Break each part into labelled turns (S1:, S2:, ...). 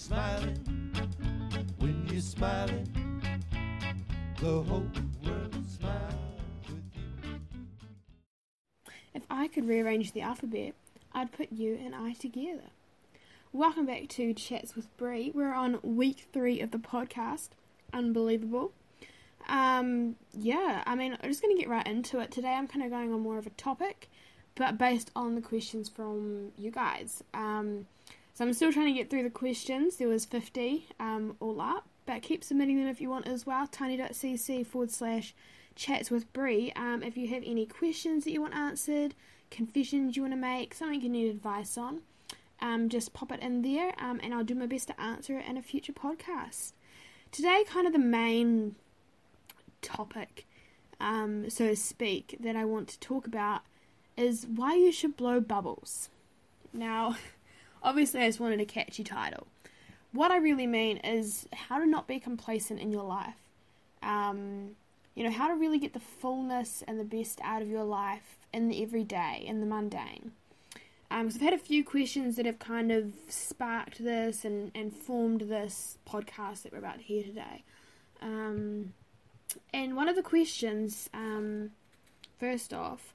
S1: smiling, when you're smiling, the whole world smiles with you.
S2: If I could rearrange the alphabet, I'd put you and I together. Welcome back to Chats with Bri. We're on week three of the podcast. Unbelievable. Um, yeah, I mean, I'm just going to get right into it. Today I'm kind of going on more of a topic, but based on the questions from you guys. Um, so I'm still trying to get through the questions. There was 50 um, all up, but keep submitting them if you want as well. tiny.cc forward slash chats with Bri. Um, if you have any questions that you want answered, confessions you want to make, something you need advice on, um, just pop it in there um, and I'll do my best to answer it in a future podcast. Today, kind of the main topic, um, so to speak, that I want to talk about is why you should blow bubbles. Now, obviously, I just wanted a catchy title. What I really mean is how to not be complacent in your life. Um, you know, how to really get the fullness and the best out of your life in the everyday, in the mundane. Um, so I've had a few questions that have kind of sparked this and, and formed this podcast that we're about to hear today. Um, and one of the questions, um, first off,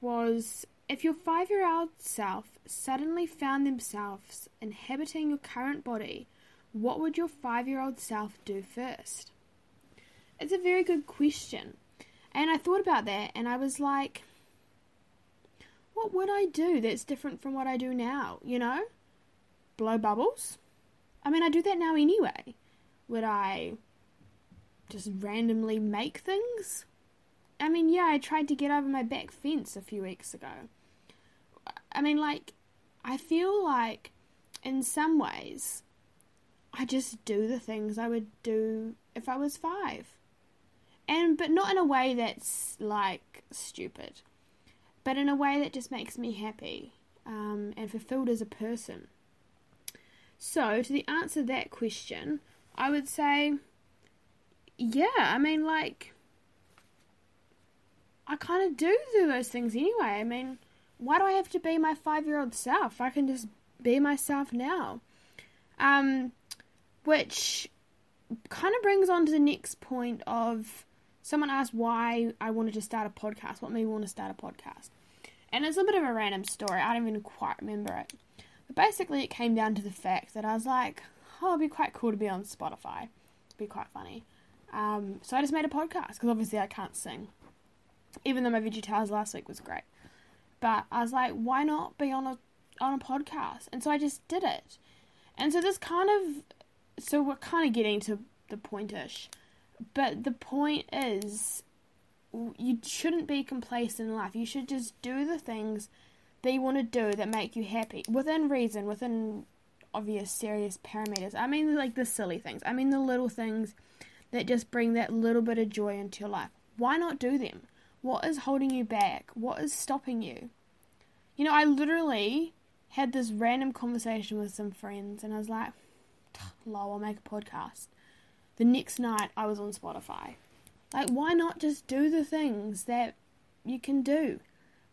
S2: was if your five year old self suddenly found themselves inhabiting your current body, what would your five year old self do first? It's a very good question. And I thought about that and I was like, what would I do that's different from what I do now? You know? Blow bubbles? I mean, I do that now anyway. Would I just randomly make things? I mean, yeah, I tried to get over my back fence a few weeks ago. I mean, like, I feel like in some ways, I just do the things I would do if I was five. And, but not in a way that's like stupid but in a way that just makes me happy um, and fulfilled as a person. So, to the answer that question, I would say, yeah, I mean, like, I kind of do do those things anyway. I mean, why do I have to be my five year old self? I can just be myself now. Um, which kind of brings on to the next point of someone asked why I wanted to start a podcast, what made me want to start a podcast. And it's a bit of a random story. I don't even quite remember it. But basically, it came down to the fact that I was like, oh, it'd be quite cool to be on Spotify. It'd be quite funny. Um, so I just made a podcast because obviously I can't sing. Even though my VeggieTales last week was great. But I was like, why not be on a on a podcast? And so I just did it. And so this kind of so we're kind of getting to the pointish. But the point is you shouldn't be complacent in life. You should just do the things that you want to do that make you happy within reason, within obvious serious parameters. I mean, like the silly things. I mean, the little things that just bring that little bit of joy into your life. Why not do them? What is holding you back? What is stopping you? You know, I literally had this random conversation with some friends, and I was like, lol, I'll make a podcast. The next night, I was on Spotify. Like, why not just do the things that you can do?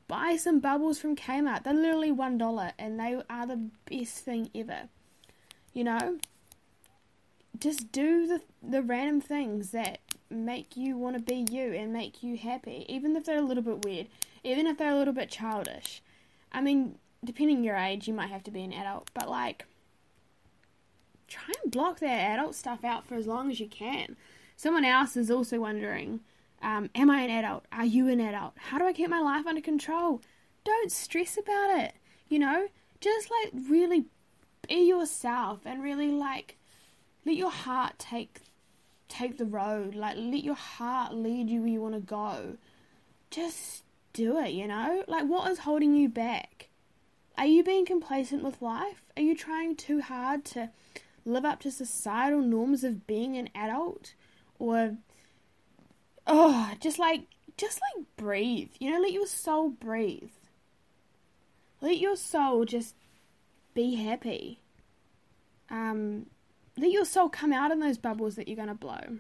S2: Buy some bubbles from Kmart. They're literally one dollar, and they are the best thing ever. You know, just do the the random things that make you want to be you and make you happy, even if they're a little bit weird, even if they're a little bit childish. I mean, depending your age, you might have to be an adult, but like, try and block that adult stuff out for as long as you can. Someone else is also wondering um, Am I an adult? Are you an adult? How do I keep my life under control? Don't stress about it. You know, just like really be yourself and really like let your heart take take the road. Like let your heart lead you where you want to go. Just do it, you know? Like what is holding you back? Are you being complacent with life? Are you trying too hard to live up to societal norms of being an adult? or oh, just like just like breathe. You know, let your soul breathe. Let your soul just be happy. Um, let your soul come out in those bubbles that you're gonna blow.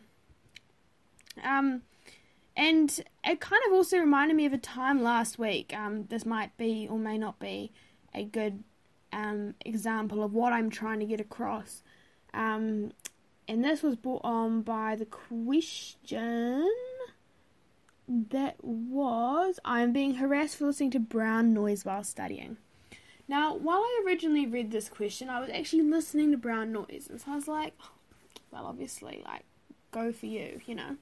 S2: Um, and it kind of also reminded me of a time last week. Um, this might be or may not be a good um, example of what I'm trying to get across. Um, and this was brought on by the question that was I'm being harassed for listening to brown noise while studying. Now, while I originally read this question, I was actually listening to brown noise, and so I was like, oh, well, obviously, like, go for you, you know.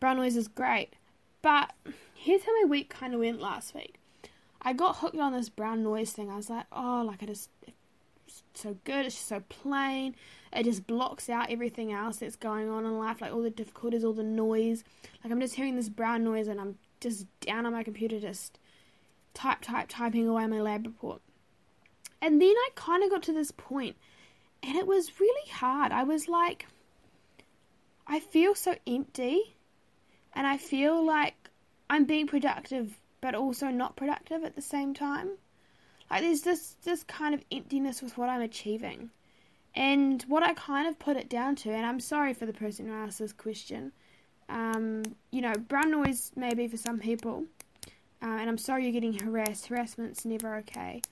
S2: Brown noise is great. But here's how my week kind of went last week. I got hooked on this brown noise thing. I was like, oh, like, it is so good. It's just so plain. It just blocks out everything else that's going on in life, like all the difficulties, all the noise. Like, I'm just hearing this brown noise, and I'm just down on my computer, just type, type, typing away my lab report. And then I kind of got to this point, and it was really hard. I was like, I feel so empty and I feel like I'm being productive but also not productive at the same time. Like there's this this kind of emptiness with what I'm achieving. And what I kind of put it down to, and I'm sorry for the person who asked this question, um, you know, brown noise maybe for some people, uh, and I'm sorry you're getting harassed. Harassment's never okay.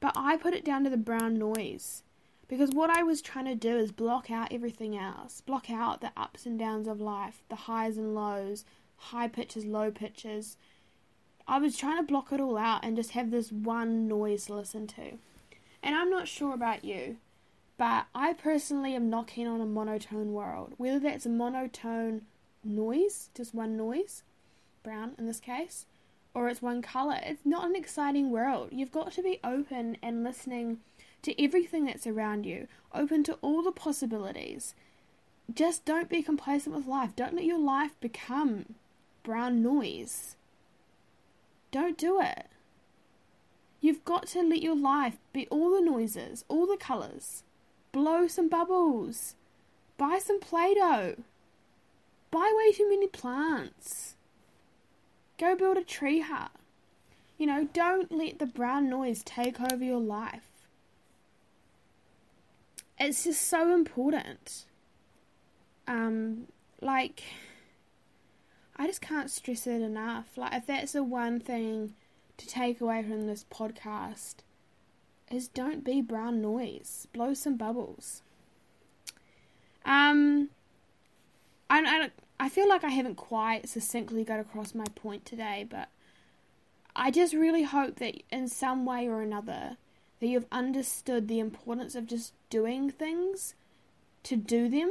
S2: But I put it down to the brown noise. Because what I was trying to do is block out everything else, block out the ups and downs of life, the highs and lows, high pitches, low pitches. I was trying to block it all out and just have this one noise to listen to. And I'm not sure about you, but I personally am not keen on a monotone world. Whether that's a monotone noise, just one noise, brown in this case, or it's one colour, it's not an exciting world. You've got to be open and listening to everything that's around you, open to all the possibilities. Just don't be complacent with life. Don't let your life become brown noise. Don't do it. You've got to let your life be all the noises, all the colours. Blow some bubbles. Buy some Play Doh. Buy way too many plants. Go build a tree hut. You know, don't let the brown noise take over your life it's just so important. Um, like, I just can't stress it enough. Like, if that's the one thing to take away from this podcast, is don't be brown noise. Blow some bubbles. Um, I, I, I feel like I haven't quite succinctly got across my point today, but I just really hope that in some way or another that you've understood the importance of just doing things to do them,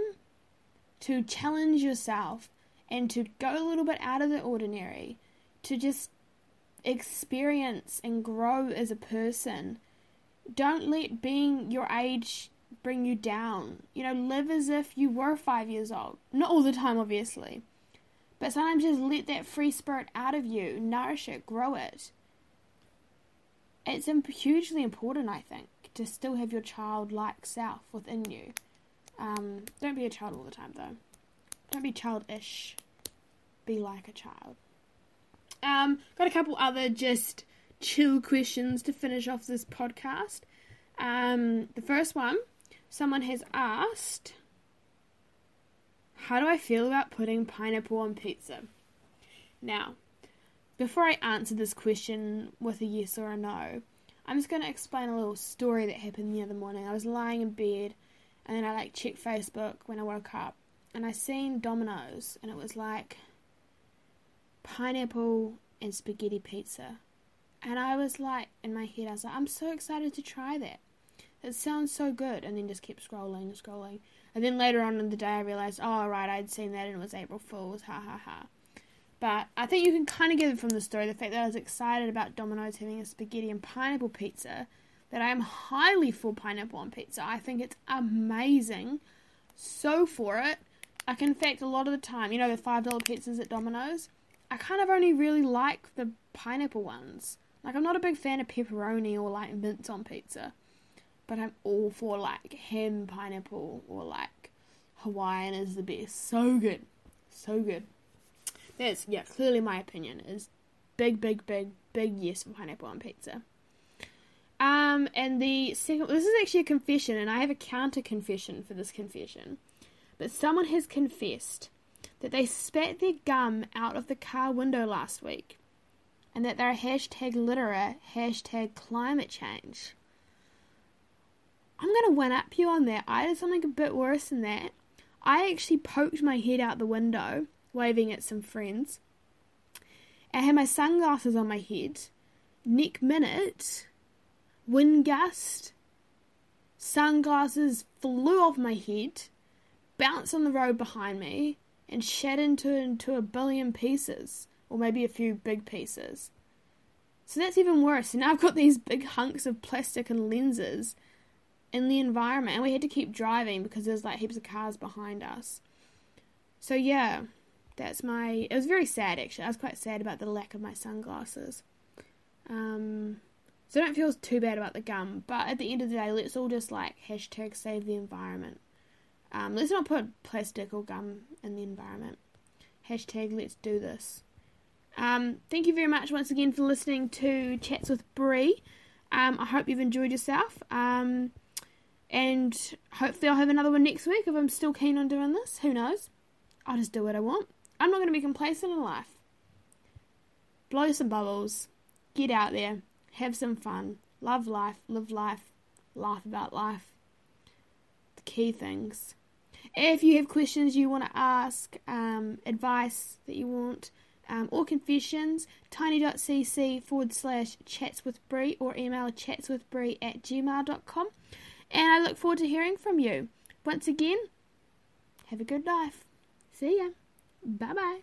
S2: to challenge yourself, and to go a little bit out of the ordinary, to just experience and grow as a person. Don't let being your age bring you down. You know, live as if you were five years old. Not all the time, obviously. But sometimes just let that free spirit out of you, nourish it, grow it it's hugely important, I think, to still have your childlike self within you. Um, don't be a child all the time, though. Don't be childish. Be like a child. Um, got a couple other just chill questions to finish off this podcast. Um, the first one, someone has asked, "How do I feel about putting pineapple on pizza?" Now, before I answer this question with a yes or a no, I'm just going to explain a little story that happened the other morning. I was lying in bed and then I like checked Facebook when I woke up and I seen Domino's and it was like pineapple and spaghetti pizza. And I was like, in my head, I was like, I'm so excited to try that. It sounds so good. And then just kept scrolling and scrolling. And then later on in the day, I realized, oh, right, I'd seen that and it was April Fool's. Ha ha ha. But I think you can kind of get it from the story the fact that I was excited about Domino's having a spaghetti and pineapple pizza, that I am highly for pineapple on pizza. I think it's amazing. So for it. Like, in fact, a lot of the time, you know, the $5 pizzas at Domino's, I kind of only really like the pineapple ones. Like, I'm not a big fan of pepperoni or like mints on pizza, but I'm all for like ham pineapple or like Hawaiian is the best. So good. So good. That's yeah, clearly my opinion is big, big, big, big yes for pineapple on pizza. Um, and the second, this is actually a confession, and I have a counter confession for this confession. But someone has confessed that they spat their gum out of the car window last week, and that they're hashtag litterer, hashtag climate change. I'm gonna one up you on that. I did something a bit worse than that. I actually poked my head out the window, waving at some friends. I had my sunglasses on my head. Neck minute, wind gust, sunglasses flew off my head, bounced on the road behind me, and shattered into, into a billion pieces, or maybe a few big pieces. So that's even worse. And now I've got these big hunks of plastic and lenses in the environment, and we had to keep driving because there's like heaps of cars behind us. So yeah, that's my. It was very sad actually. I was quite sad about the lack of my sunglasses. Um, so I don't feel too bad about the gum, but at the end of the day, let's all just like hashtag save the environment. Um, let's not put plastic or gum in the environment. Hashtag let's do this. Um, thank you very much once again for listening to Chats with Bri. Um, I hope you've enjoyed yourself. Um, and hopefully, I'll have another one next week if I'm still keen on doing this. Who knows? I'll just do what I want. I'm not going to be complacent in life. Blow some bubbles. Get out there. Have some fun. Love life. Live life. Laugh about life. The key things. If you have questions you want to ask, um, advice that you want, um, or confessions, tiny.cc forward slash chats with Bri or email chatswithbri at gmail.com. And I look forward to hearing from you. Once again, have a good life. See ya. Bye bye.